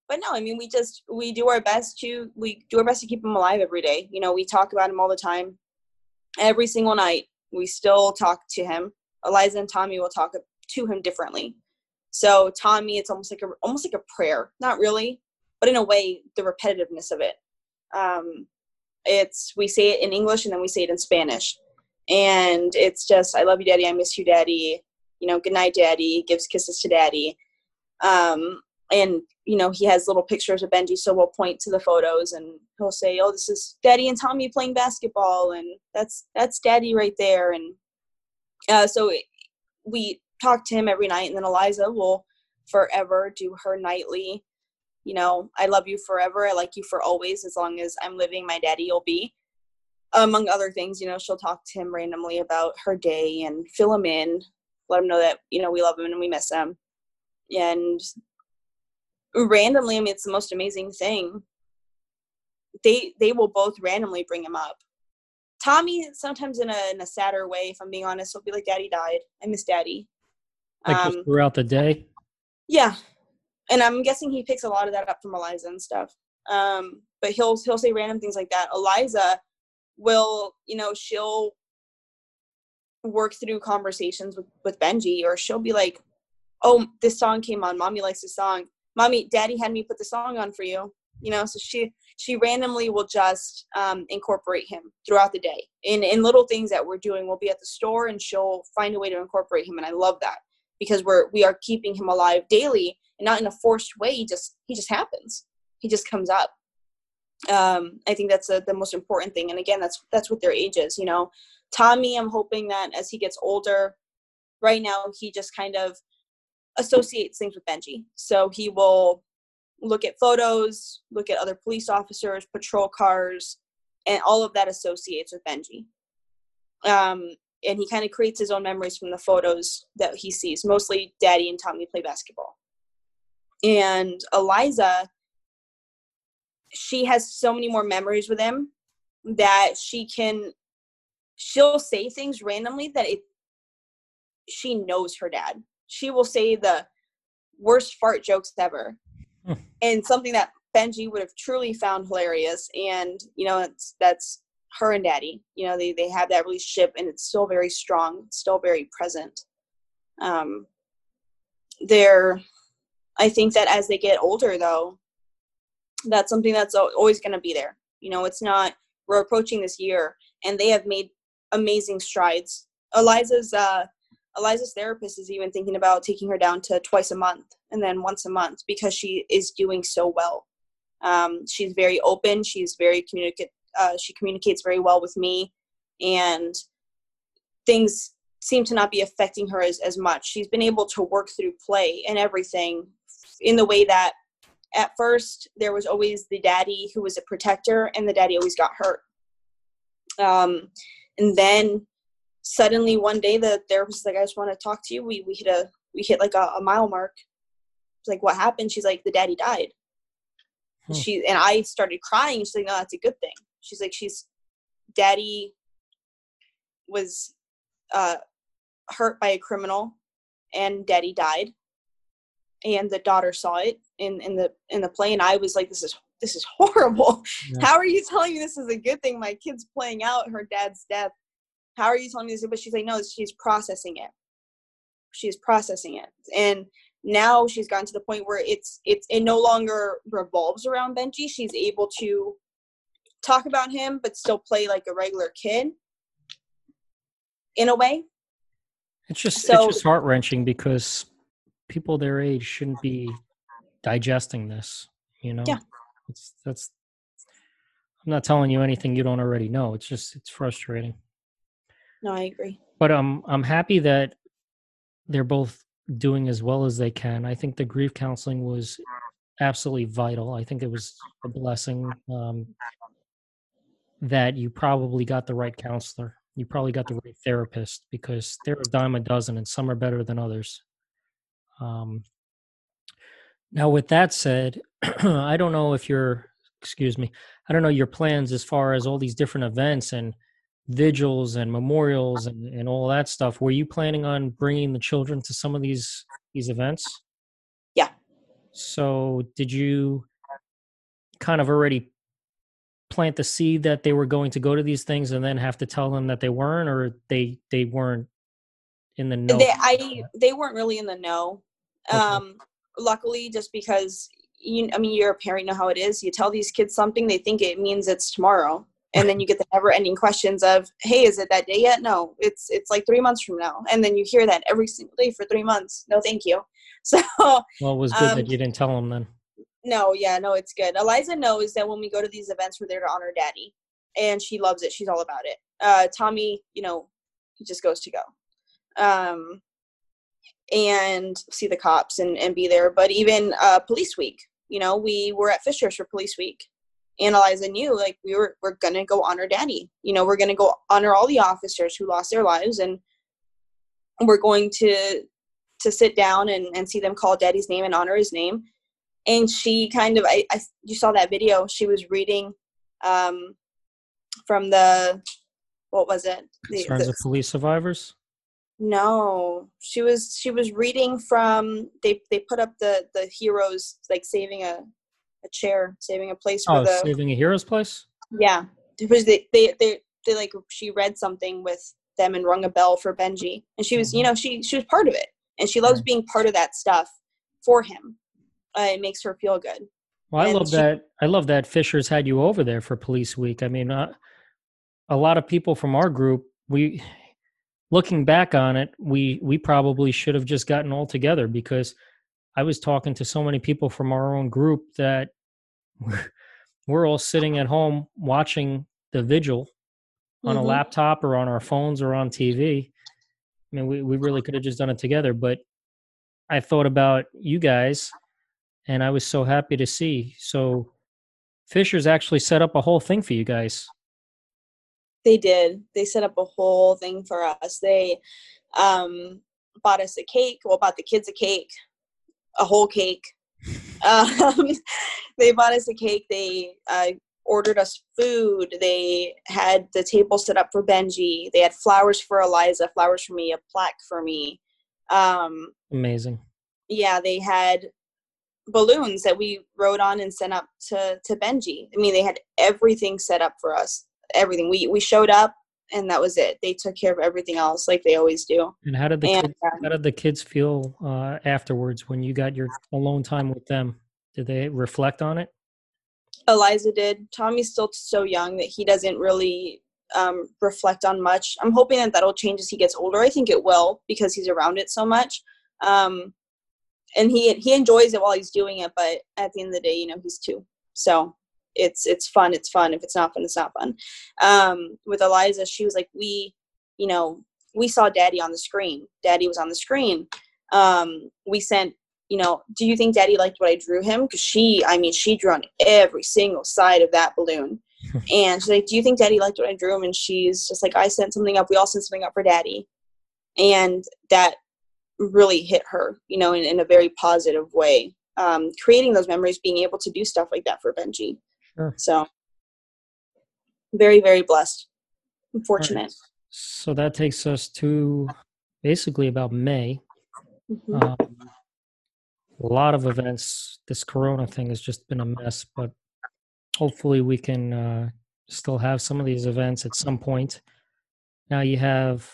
Speaker 6: but no, I mean, we just we do our best to we do our best to keep him alive every day. You know, we talk about him all the time, every single night. We still talk to him. Eliza and Tommy will talk to him differently. So Tommy, it's almost like a almost like a prayer, not really, but in a way, the repetitiveness of it. Um, it's we say it in English and then we say it in Spanish. And it's just I love you, daddy, I miss you, daddy. You know, good night, daddy, gives kisses to daddy. Um, and you know, he has little pictures of Benji, so we'll point to the photos and he'll say, Oh, this is daddy and Tommy playing basketball and that's that's daddy right there and uh, so we talk to him every night and then Eliza will forever do her nightly you know, I love you forever. I like you for always. As long as I'm living, my daddy will be. Among other things, you know, she'll talk to him randomly about her day and fill him in, let him know that, you know, we love him and we miss him. And randomly, I mean, it's the most amazing thing. They they will both randomly bring him up. Tommy, sometimes in a in a sadder way, if I'm being honest, will be like, "Daddy died. I miss Daddy."
Speaker 5: Like
Speaker 6: Um,
Speaker 5: throughout the day.
Speaker 6: yeah, and I'm guessing he picks a lot of that up from Eliza and stuff. Um, but he'll he'll say random things like that. Eliza will, you know, she'll work through conversations with with Benji, or she'll be like, "Oh, this song came on. Mommy likes this song. Mommy, Daddy had me put the song on for you." You know, so she she randomly will just um, incorporate him throughout the day in in little things that we're doing. We'll be at the store, and she'll find a way to incorporate him, and I love that because we're we are keeping him alive daily and not in a forced way. He just he just happens. He just comes up. Um, I think that's a, the most important thing. And again, that's that's what their age is. You know, Tommy. I'm hoping that as he gets older, right now he just kind of associates things with Benji. So he will look at photos, look at other police officers, patrol cars, and all of that associates with Benji. Um, and he kind of creates his own memories from the photos that he sees. Mostly, Daddy and Tommy play basketball. And Eliza, she has so many more memories with him that she can, she'll say things randomly that it, she knows her dad. She will say the worst fart jokes ever,
Speaker 5: Hmm.
Speaker 6: and something that Benji would have truly found hilarious. And you know, it's that's her and Daddy. You know, they they have that relationship, and it's still very strong, still very present. Um, they're, I think that as they get older, though, that's something that's always going to be there. You know, it's not. We're approaching this year, and they have made amazing strides. Eliza's uh, Eliza's therapist is even thinking about taking her down to twice a month and then once a month because she is doing so well. Um, she's very open. She's very communicate. Uh, she communicates very well with me, and things seem to not be affecting her as, as much. She's been able to work through play and everything in the way that at first there was always the daddy who was a protector and the daddy always got hurt. Um, and then suddenly one day the therapist was like, I just want to talk to you. We, we hit a, we hit like a, a mile mark. It's like, what happened? She's like, the daddy died.
Speaker 5: Hmm.
Speaker 6: She, and I started crying. She's like, no, that's a good thing. She's like, she's daddy was, uh, hurt by a criminal and daddy died. And the daughter saw it in in the in the play and i was like this is this is horrible.
Speaker 5: Yeah.
Speaker 6: how are you telling me this is a good thing? My kid's playing out her dad's death. How are you telling me this but she's like no she's processing it. She's processing it. And now she's gotten to the point where it's it's it no longer revolves around benji. She's able to talk about him but still play like a regular kid in a way
Speaker 5: It's just
Speaker 6: So-
Speaker 5: it's just heart wrenching because people their age shouldn't be digesting this. You know,
Speaker 6: Yeah.
Speaker 5: it's that's. I'm not telling you anything you don't already know. It's just it's frustrating.
Speaker 6: no i agree
Speaker 5: But um, I'm happy that they're both doing as well as they can. I think the grief counseling was absolutely vital. I think it was a blessing um, that you probably got the right counselor. You probably got the right therapist because they're a dime a dozen, and some are better than others. Um, now, with that said, I don't know if you're, excuse me, I don't know your plans as far as all these different events and vigils and memorials and, and all that stuff. Were you planning on bringing the children to some of these these events?
Speaker 6: Yeah.
Speaker 5: So, did you kind of already plant the seed that they were going to go to these things and then have to tell them that they weren't, or they they weren't in the know?
Speaker 6: they i they weren't really in the know.
Speaker 5: Okay.
Speaker 6: um luckily just because you i mean you're a parent you know how it is. You tell these kids something they think it means it's tomorrow. And then you get the never ending questions of hey is it that day yet? No it's it's like three months from now. And then you hear that every single day for three months no thank you. So
Speaker 5: well, it was good
Speaker 6: um,
Speaker 5: that you didn't tell them then.
Speaker 6: No yeah no it's good. Eliza knows that when we go to these events we're there to honor daddy and she loves it. She's all about it. Uh tommy you know he just goes to go. Um and see the cops and, and be there. But even uh police week you know we were at Fishers for police week and eliza knew like we were we're gonna go honor daddy. You know we're gonna go honor all the officers who lost their lives and we're going to to sit down and, and see them call daddy's name and honor his name and she kind of I, I you saw that video she was reading um from the what was it the,
Speaker 5: Concerns
Speaker 6: the-
Speaker 5: of police survivors.
Speaker 6: No, she was she was reading from they they put up the the heroes like saving a a chair, saving a place for
Speaker 5: Oh,
Speaker 6: the
Speaker 5: saving a hero's place.
Speaker 6: yeah because they they they they like she read something with them and rung a bell for Benji and she was you know she she was part of it and she loves
Speaker 5: Right.
Speaker 6: being part of that stuff for him. Uh, it makes her feel good.
Speaker 5: Well, I
Speaker 6: And
Speaker 5: love
Speaker 6: she-
Speaker 5: that. I love that Fishers had you over there for Police Week. I mean, uh, a lot of people from our group, we, looking back on it, we we probably should have just gotten all together because I was talking to so many people from our own group that we're, we're all sitting at home watching the vigil on a
Speaker 6: Mhm.
Speaker 5: laptop or on our phones or on TV. I mean, we, we really could have just done it together, but I thought about you guys and I was so happy to see. So Fishers actually set up a whole thing for you guys.
Speaker 6: They did. They set up a whole thing for us. They um, bought us a cake. Well, bought the kids a cake, a whole cake. Um, they bought us a cake. They uh, ordered us food. They had the table set up for Benji. They had flowers for Eliza, flowers for me, a plaque for me. Um,
Speaker 5: Amazing.
Speaker 6: yeah, they had balloons that we rode on and sent up to to Benji. I mean, they had everything set up for us. Everything. We we showed up and that was it. They took care of everything else like they always do.
Speaker 5: And how did the
Speaker 6: And
Speaker 5: kids, how did the kids feel uh, afterwards when you got your alone time with them? Did they reflect on it?
Speaker 6: Eliza did. Tommy's still so young that he doesn't really um, reflect on much. I'm hoping that that'll change as he gets older. I think it will because he's around it so much. Um, and he he enjoys it while he's doing it, but at the end of the day, you know, he's two. So it's it's fun. It's fun. If it's not fun, it's not fun. Um, with Eliza, she was like, we, you know, we saw Daddy on the screen. Daddy was on the screen. Um, we sent you know, do you think daddy liked what I drew him? Because she, I mean, she drew on every single side of that balloon. and she's like, do you think daddy liked what I drew him? And she's just like, I sent something up. We all sent something up for daddy. And that really hit her, you know, in, in a very positive way. Um, creating those memories, being able to do stuff like that for Benji.
Speaker 5: Sure.
Speaker 6: So, very, very blessed. I'm
Speaker 5: All right.
Speaker 6: fortunate.
Speaker 5: So that takes us to basically about May.
Speaker 6: Mhm.
Speaker 5: Um, a lot of events. This Corona thing has just been a mess, but hopefully we can uh, still have some of these events at some point. Now you have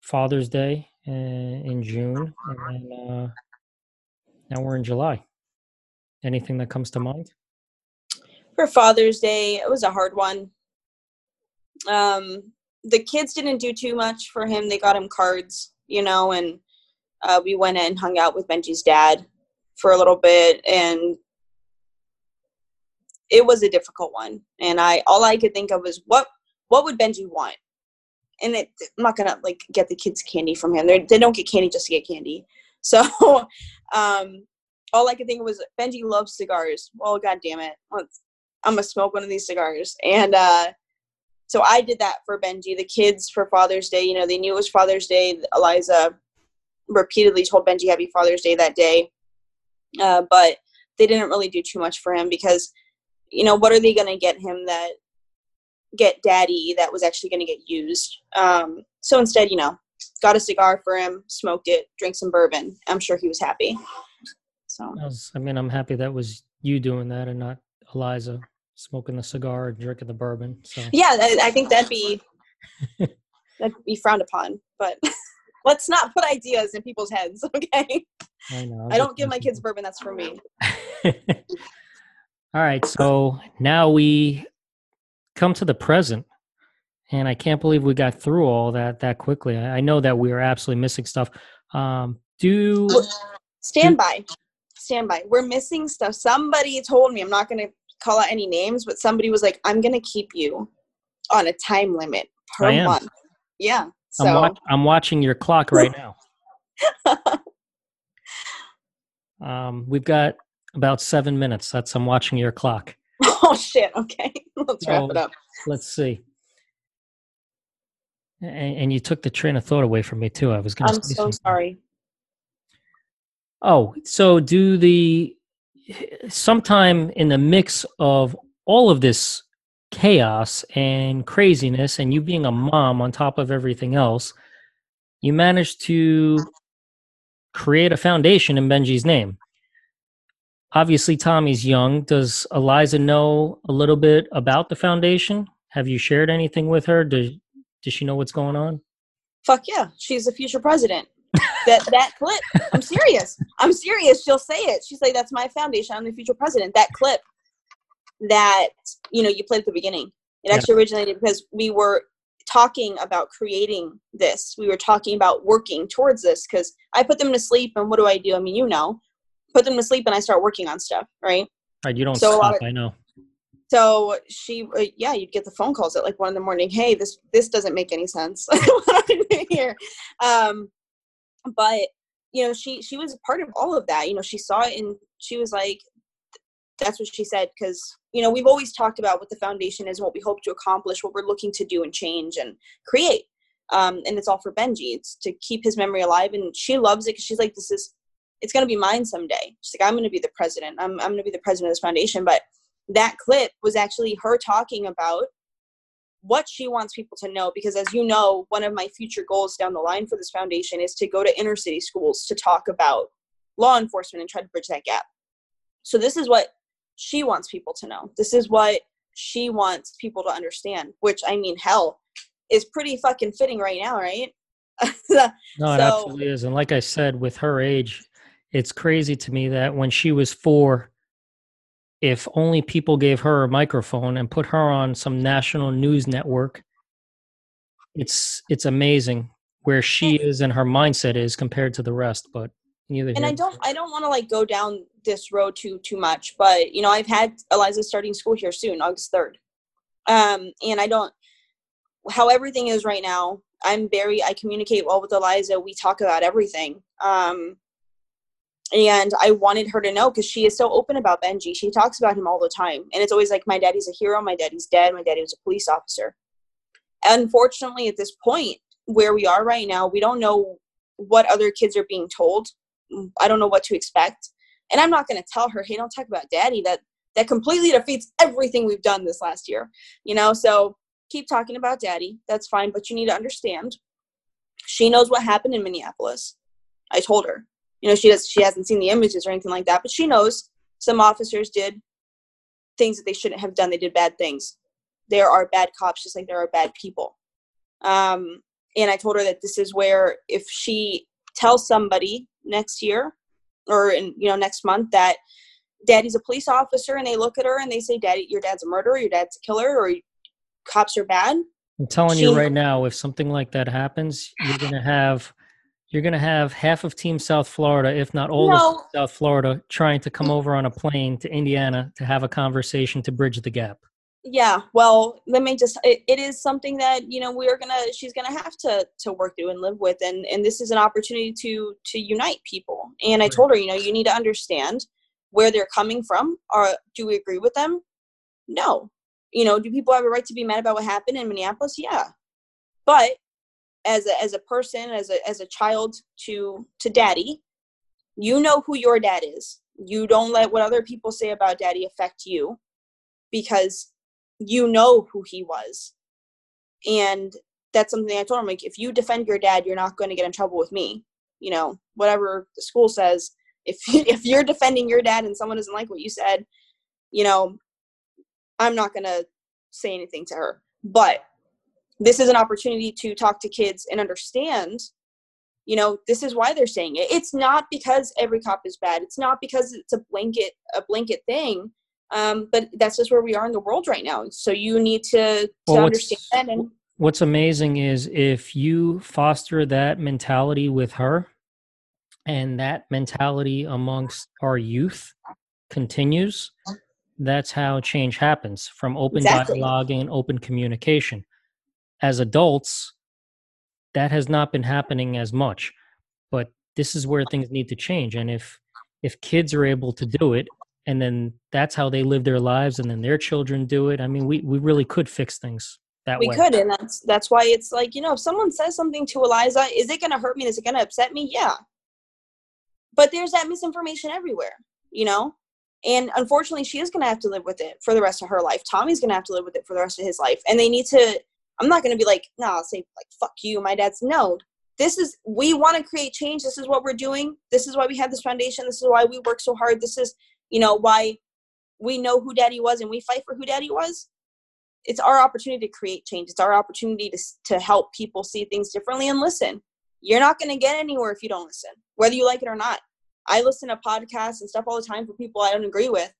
Speaker 5: Father's Day in June, and then uh, now we're in July. Anything that comes to mind?
Speaker 6: for Father's Day, it was a hard one. Um, the kids didn't do too much for him. They got him cards, you know, and uh, we went and hung out with Benji's dad for a little bit, and it was a difficult one. And I all I could think of was what what would Benji want? And it, I'm not gonna like get the kids candy from him. They they don't get candy just to get candy. So um, all I could think of was Benji loves cigars. Well, god damn it, I'm gonna smoke one of these cigars. And uh, so I did that for Benji. The kids for Father's Day, you know, they knew it was Father's Day. Eliza repeatedly told Benji Happy Father's Day that day, uh, but they didn't really do too much for him because, you know, what are they gonna get him that get Daddy that was actually gonna get used? Um, so instead, you know, got a cigar for him, smoked it, drank some bourbon. I'm sure he was happy. So.
Speaker 5: I, was, I mean, I'm happy that was you doing that and not Eliza smoking the cigar and drinking the bourbon. So
Speaker 6: yeah I, I think that'd be that'd be frowned upon but let's not put ideas in people's heads okay
Speaker 5: I know.
Speaker 6: i don't give my kids bourbon that's for me
Speaker 5: All right, so now we come to the present, and I can't believe we got through all that that quickly. I I know that we are absolutely missing stuff. Um, do
Speaker 6: stand by stand by we're missing stuff somebody told me i'm not going to call out any names but somebody was like i'm going to keep you on a time limit per month yeah
Speaker 5: I'm,
Speaker 6: so
Speaker 5: watch, I'm watching your clock right now. Um, we've got about seven minutes. That's I'm watching your clock.
Speaker 6: oh shit okay let's wrap it up
Speaker 5: Let's see. And, and you took the train of thought away from me too. I was going to.
Speaker 6: i'm so sorry
Speaker 5: Oh, so do the sometime in the mix of all of this chaos and craziness, and you being a mom on top of everything else, you managed to create a foundation in Benji's name. Obviously, Tommy's young. Does Eliza know a little bit about the foundation? Have you shared anything with her? Does does she know what's going on?
Speaker 6: Fuck yeah, she's the future president. that that clip, I'm serious. I'm serious. She'll say it. She's like, "That's my foundation. I'm the future president." That clip that you know you played at the beginning. It
Speaker 5: Yeah.
Speaker 6: actually originated because we were talking about creating this. We were talking about working towards this because I put them to sleep, and what do I do? I mean, you know, put them to sleep, and I start working on stuff, right?
Speaker 5: Right, you don't
Speaker 6: So
Speaker 5: stop.
Speaker 6: of-
Speaker 5: I know.
Speaker 6: So she, uh, yeah, you'd get the phone calls at like one in the morning. Hey, this this doesn't make any sense. what am I here? Um, but you know, she she was a part of all of that. You know, she saw it and she was like, that's what she said because you know we've always talked about what the foundation is, what we hope to accomplish, what we're looking to do and change and create. Um, and it's all for Benji. It's to keep his memory alive, and she loves it because she's like, this is, it's gonna be mine someday. She's like, I'm gonna be the president. I'm I'm gonna be the president of this foundation, but that clip was actually her talking about what she wants people to know because as you know one of my future goals down the line for this foundation is to go to inner city schools to talk about law enforcement and try to bridge that gap so this is what she wants people to know this is what she wants people to understand which i mean hell is pretty fucking fitting right now right
Speaker 5: No, it
Speaker 6: So-
Speaker 5: absolutely is. And like I said, with her age, it's crazy to me that when she was four, if only people gave her a microphone and put her on some national news network, it's it's amazing where she is and her mindset is compared to the rest. But neither
Speaker 6: and
Speaker 5: here
Speaker 6: I don't I don't want to like go down this road too too much, but you know I've had Eliza starting school here soon, August third, um, and I don't how everything is right now. I'm very I communicate well with Eliza. We talk about everything, um, and I wanted her to know because she is so open about Benji. She talks about him all the time, and it's always like my daddy's a hero, my daddy's dead, my daddy was a police officer. Unfortunately, at this point where we are right now, we don't know what other kids are being told I don't know what to expect. And I'm not going to tell her, "Hey, don't talk about daddy." That that completely defeats everything we've done this last year. You know, so keep talking about daddy. That's fine, but you need to understand she knows what happened in Minneapolis. I told her. You know, she does she hasn't seen the images or anything like that, but she knows some officers did things that they shouldn't have done. They did bad things. There are bad cops just like there are bad people. Um and I told her that this is where if she tells somebody next year or in you know next month that daddy's a police officer and they look at her and they say daddy your dad's a murderer your dad's a killer or cops are bad
Speaker 5: I'm telling you right now, if something like that happens, you're gonna have you're gonna have half of Team South Florida, if not all
Speaker 6: No.
Speaker 5: of South Florida, trying to come over on a plane to Indiana to have a conversation to bridge the gap.
Speaker 6: yeah well let me just it, it is something that you know we're gonna she's gonna have to to work through and live with and and this is an opportunity to to unite people and i
Speaker 5: Right.
Speaker 6: told her you know you need to understand where they're coming from or do we agree with them no you know do people have a right to be mad about what happened in minneapolis yeah but as a as a person as a as a child to to daddy. You know who your dad is. You don't let what other people say about daddy affect you because you know who he was. And that's something i told him like if you defend your dad you're not going to get in trouble with me. You know whatever the school says if if you're defending your dad and someone doesn't like what you said you know i'm not going to say anything to her. But this is an opportunity to talk to kids and understand you know this is why they're saying it it's not because every cop is bad it's not because it's a blanket a blanket thing um, but that's just where we are in the world right now so you need to to
Speaker 5: Well,
Speaker 6: understand and
Speaker 5: What's amazing is if you foster that mentality with her and that mentality amongst our youth continues, that's how change happens from open
Speaker 6: Exactly.
Speaker 5: dialoguing and open communication. As adults, that has not been happening as much, but this is where things need to change. And if if kids are able to do it, and then that's how they live their lives, and then their children do it, I mean, we we really could fix things that way.
Speaker 6: we
Speaker 5: way.
Speaker 6: could and that's that's why it's like you know if someone says something to eliza is it going to hurt me is it going to upset me yeah but there's that misinformation everywhere you know and unfortunately she is going to have to live with it for the rest of her life tommy's going to have to live with it for the rest of his life and they need to i'm not going to be like no i'll say like fuck you. My dad's no this is we want to create change. This is what we're doing. This is why we have this foundation. This is why we work so hard. This is you know why we know who daddy was and we fight for who daddy was. It's our opportunity to create change. It's our opportunity to, to help people see things differently and listen. You're not going to get anywhere if you don't listen whether you like it or not. I listen to podcasts and stuff all the time for people i don't agree with.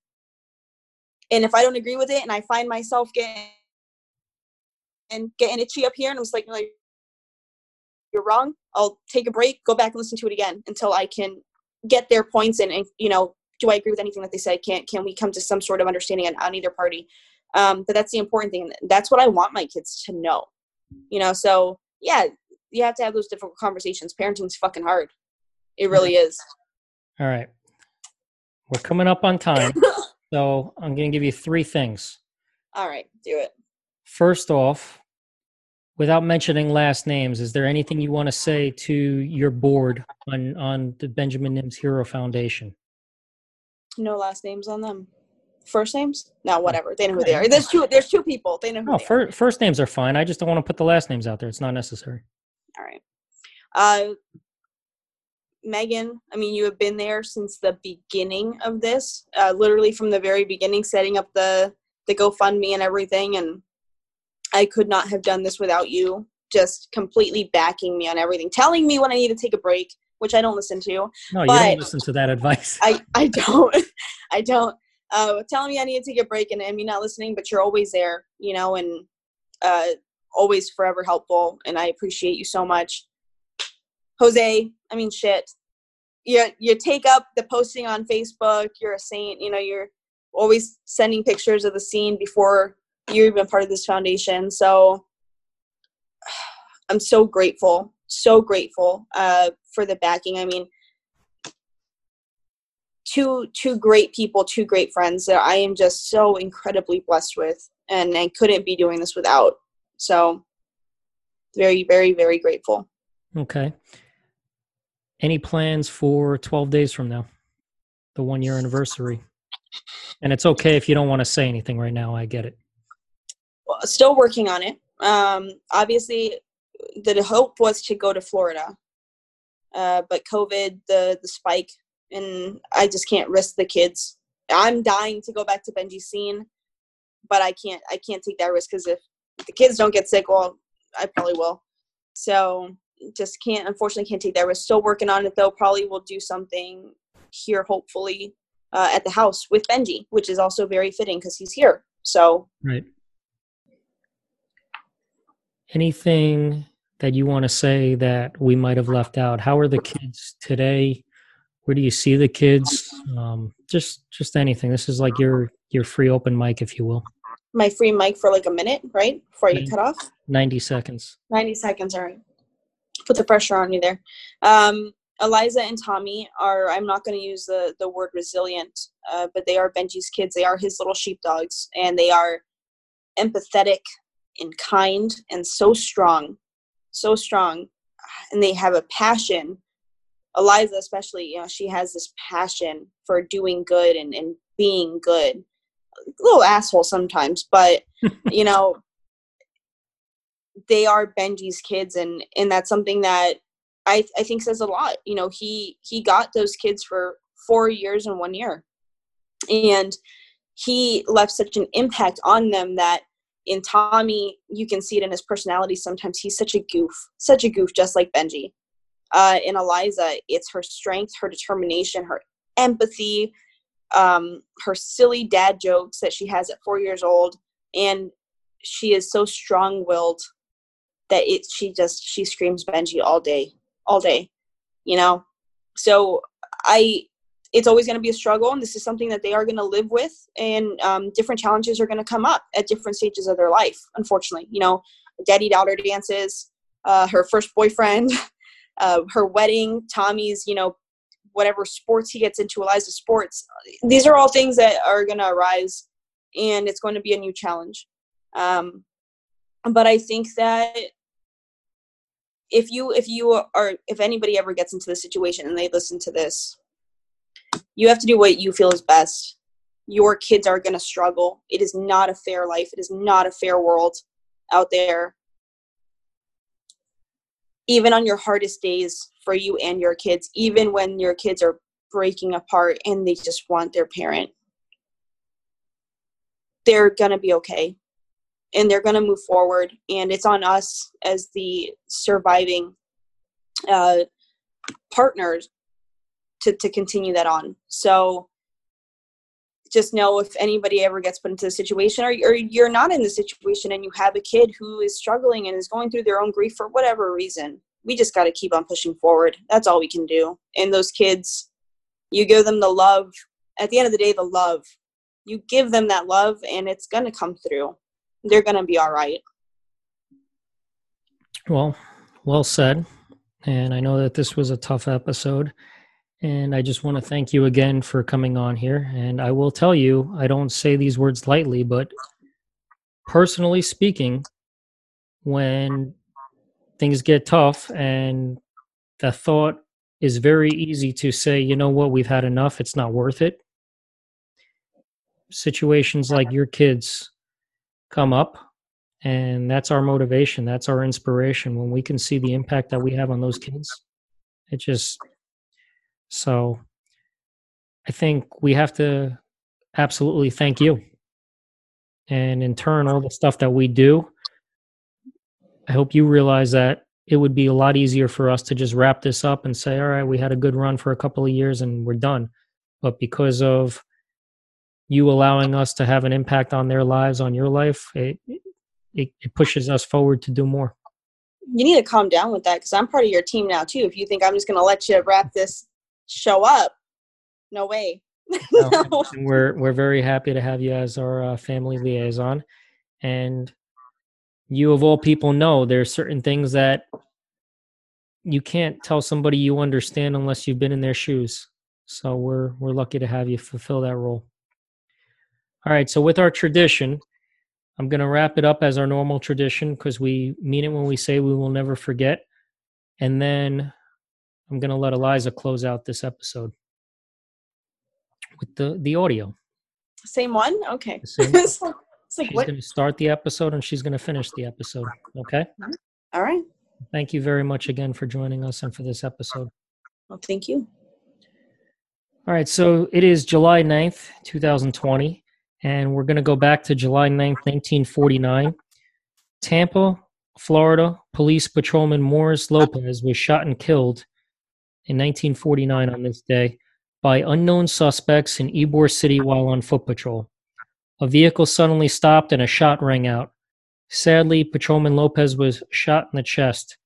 Speaker 6: And if i don't agree with it and i find myself getting and getting itchy up here and i'm just like, you're wrong. I'll take a break go back and listen to it again until i can get their points in and you know do i agree with anything that they say can can we come to some sort of understanding on, on either party? Um, but that's the important thing that's what i want my kids to know you know? So yeah you have to have those difficult conversations. Parenting's fucking hard. It really is.
Speaker 5: All right. We're coming up on time. so I'm going to give you three things.
Speaker 6: all right do it.
Speaker 5: First off, without mentioning last names, is there anything you want to say to your board on, on the Benjamin Nims Hero Foundation?
Speaker 6: no last names on them first names no whatever they know who they are there's two there's two people they know who
Speaker 5: No,
Speaker 6: they are.
Speaker 5: fir- first names are fine. I just don't want to put the last names out there. It's not necessary.
Speaker 6: All right. Uh, Megan, I mean, you have been there since the beginning of this, uh, literally from the very beginning, setting up the the GoFundMe and everything. And I could not have done this without you. Just completely backing me on everything, telling me when I need to take a break, which I don't listen to.
Speaker 5: No, you don't listen to that advice.
Speaker 6: I I don't, I don't. Uh, telling me I need to take a break and, and me not listening, but you're always there, you know, and uh, always forever helpful. And I appreciate you so much. Jose, I mean, shit. You you take up the posting on Facebook. You're a saint. You know, you're always sending pictures of the scene before you're even part of this foundation. So I'm so grateful, so grateful uh, for the backing. I mean, two two great people, two great friends that I am just so incredibly blessed with, and I couldn't be doing this without. So very, very, very grateful.
Speaker 5: Okay. Any plans for 12 days from now? The one year anniversary. And it's okay if you don't want to say anything right now. I get it.
Speaker 6: Still working on it. Um, obviously, the hope was to go to Florida, uh, but COVID, the the spike, and I just can't risk the kids. I'm dying to go back to Benji scene, but I can't. I can't take that risk because if the kids don't get sick, well, I probably will. So just can't. Unfortunately, can't take that risk. Still working on it though. Probably will do something here, hopefully, uh, at the house with Benji, which is also very fitting because he's here. So
Speaker 5: Right. Anything that you want to say that we might have left out? How are the kids today? Where do you see the kids? Um, just just anything. This is like your your free open mic, if you will.
Speaker 6: my free mic for like a minute, right? Before
Speaker 5: Mhm.
Speaker 6: cut off.
Speaker 5: 90 seconds.
Speaker 6: 90 seconds, all right. Put the pressure on you there. Um, Eliza and Tommy are, I'm not going to use the, the word resilient, uh, but they are Benji's kids. They are his little sheepdogs, and they are empathetic and kind and so strong, so strong. And they have a passion. Eliza, especially, you know, she has this passion for doing good and, and being good. A little asshole sometimes, but, you know, they are Benji's kids and and that's something that I I think says a lot. You know, he he got those kids for 4 years and 1 year. And he left such an impact on them that in Tommy, you can see it in his personality sometimes. He's such a goof, such a goof, just like Benji. Uh, in Eliza, it's her strength, her determination, her empathy, um, her silly dad jokes that she has at four years old. And she is so strong willed that it she just she screams Benji all day, all day, you know. So I, it's always going to be a struggle, and this is something that they are going to live with, and um, different challenges are going to come up at different stages of their life. Unfortunately, you know, daddy daughter dances, uh, her first boyfriend, uh, her wedding, Tommy's, you know, whatever sports he gets into, Eliza's sports. These are all things that are going to arise, and it's going to be a new challenge. Um, but I think that if you if you are if anybody ever gets into this situation and they listen to this you have to do what you feel is best. Your kids are going to struggle. It is not a fair life. It is not a fair world out there. Even on your hardest days for you and your kids, even when your kids are breaking apart and they just want their parent, they're going to be okay. And they're going to move forward. And it's on us as the surviving uh, partners to, to continue that on. So just know if anybody ever gets put into the situation or, or you're not in the situation and you have a kid who is struggling and is going through their own grief for whatever reason, we just got to keep on pushing forward. That's all we can do. And those kids, you give them the love. At the end of the day, the love. You give them that love and it's going to come through. They're going to be all right.
Speaker 5: Well, well said. And I know that this was a tough episode. And I just want to thank you again for coming on here. And I will tell you, I don't say these words lightly, but personally speaking, when things get tough and the thought is very easy to say, you know what, we've had enough, it's not worth it. Situations like your kids come up, and that's our motivation, that's our inspiration. When we can see the impact that we have on those kids, it just so I think we have to absolutely thank you. And in turn, all the stuff that we do, I hope you realize that it would be a lot easier for us to just wrap this up and say, all right, we had a good run for a couple of years and we're done. But because of you allowing us to have an impact on their lives, on your life, it, it, it pushes us forward to do more.
Speaker 6: You need to calm down with that because I'm part of your team now, too. If you think I'm just going to let you wrap this show up. No way.
Speaker 5: no. We're we're very happy to have you as our uh, family liaison, and you of all people know there's certain things that you can't tell somebody you understand unless you've been in their shoes. So we're we're lucky to have you fulfill that role. All right, so with our tradition, I'm going to wrap it up as our normal tradition because we mean it when we say we will never forget. And then I'm going to let Eliza close out this episode with the the audio.
Speaker 6: Same one? Okay.
Speaker 5: Same one. it's like, she's going to start the episode and she's going to finish the episode. Okay. Mm-hmm.
Speaker 6: All right.
Speaker 5: Thank you very much again for joining us and for this episode.
Speaker 6: Well, thank you.
Speaker 5: All right. So it is July 9th, 2020, and we're going to go back to July 9th, 1949. Tampa, Florida, police patrolman Morris Lopez was shot and killed in 1949 on this day by unknown suspects in Ybor City while on foot patrol. A vehicle suddenly stopped and a shot rang out. Sadly, Patrolman Lopez was shot in the chest.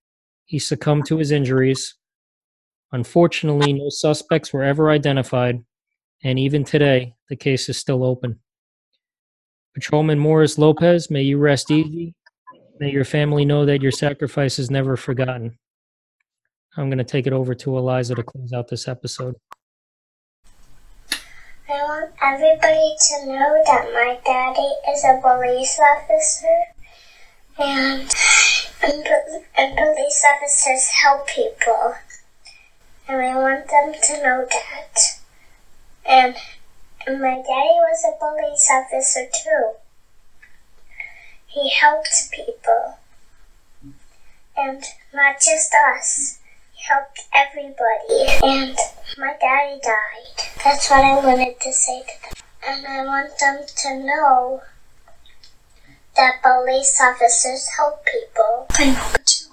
Speaker 5: He succumbed to his injuries. Unfortunately, no suspects were ever identified, and even today, the case is still open. Patrolman Morris Lopez, may you rest easy. May your family know that your sacrifice is never forgotten. I'm going to take it over to Eliza to close out this episode.
Speaker 7: I want everybody to know that my daddy is a police officer and, and, and police officers help people. And I want them to know that. And, and my daddy was a police officer too. He helped people. And not just us helped everybody. And my daddy died. That's what I wanted to say to them. And I want them to know that police officers help people. I know,